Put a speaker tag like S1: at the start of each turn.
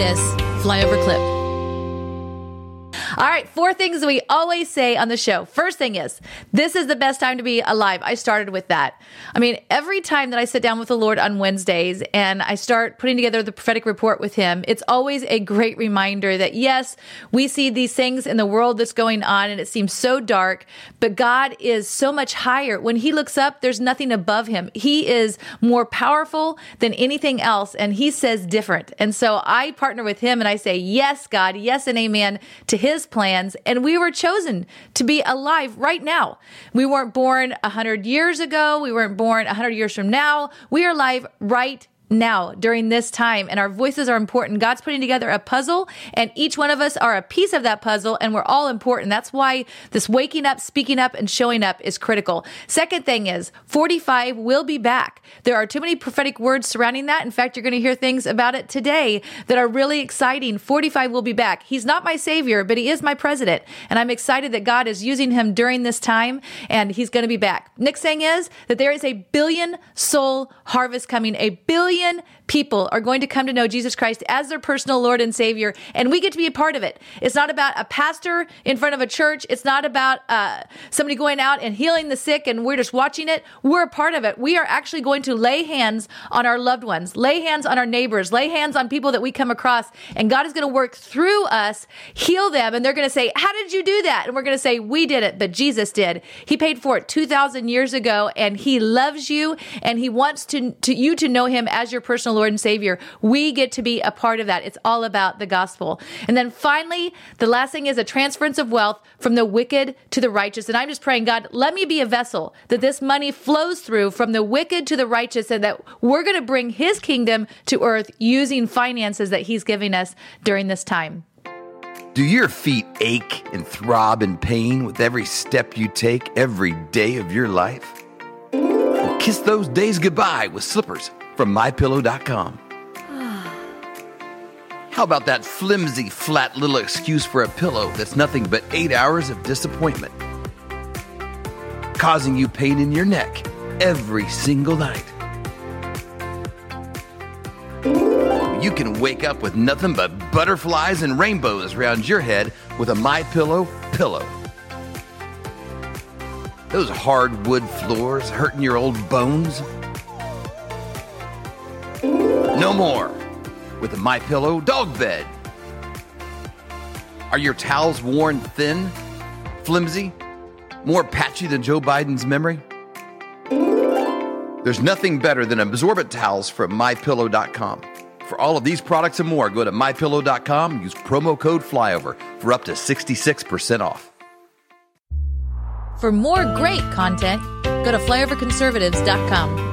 S1: this flyover clip. All right, four things we always say on the show. First thing is, this is the best time to be alive. I started with that. I mean, every time that I sit down with the Lord on Wednesdays and I start putting together the prophetic report with Him, it's always a great reminder that yes, we see these things in the world that's going on and it seems so dark, but God is so much higher. When He looks up, there's nothing above Him. He is more powerful than anything else, and He says different. And so I partner with Him and I say, Yes, God, yes, and amen to His plans, and we were chosen to be alive right now. We weren't born 100 years ago. We weren't born 100 years from now. We are alive right now during this time and our voices are important. God's putting together a puzzle and each one of us are a piece of that puzzle and we're all important. That's why this waking up, speaking up and showing up is critical. Second thing is 45 will be back. There are too many prophetic words surrounding that. In fact, you're going to hear things about it today that are really exciting. 45 will be back. He's not my savior, but he is my president. And I'm excited that God is using him during this time and he's going to be back. Next thing is that there is a billion soul harvest coming, a billion billion people are going to come to know Jesus Christ as their personal Lord and Savior, and we get to be a part of it. It's not about a pastor in front of a church. It's not about uh, somebody going out and healing the sick, and we're just watching it. We're a part of it. We are actually going to lay hands on our loved ones, lay hands on our neighbors, lay hands on people that we come across, and God is going to work through us, heal them, and they're going to say, "How did you do that?" And we're going to say, "We did it, but Jesus did. He paid for it two thousand years ago, and He loves you, and He wants to, to you to know Him your personal." Lord and Savior. We get to be a part of that. It's all about the gospel. And then finally, the last thing is a transference of wealth from the wicked to the righteous. And I'm just praying, God, let me be a vessel that this money flows through from the wicked to the righteous and that we're going to bring his kingdom to earth using finances that he's giving us during this time.
S2: Do your feet ache and throb in pain with every step you take every day of your life? Well, kiss those days goodbye with slippers from mypillow.com. How about that flimsy, flat little excuse for a pillow that's nothing but eight hours of disappointment? Causing you pain in your neck every single night. You can wake up with nothing but butterflies and rainbows around your head with a My Pillow pillow. Those hardwood floors hurting your old bones? No more with a My Pillow dog bed. Are your towels worn thin, flimsy, more patchy than Joe Biden's memory? There's nothing better than absorbent towels from mypillow.com. For all of these products and more, go to mypillow.com, use promo code flyover for up to 66% off.
S1: For more great content, go to flyoverconservatives.com.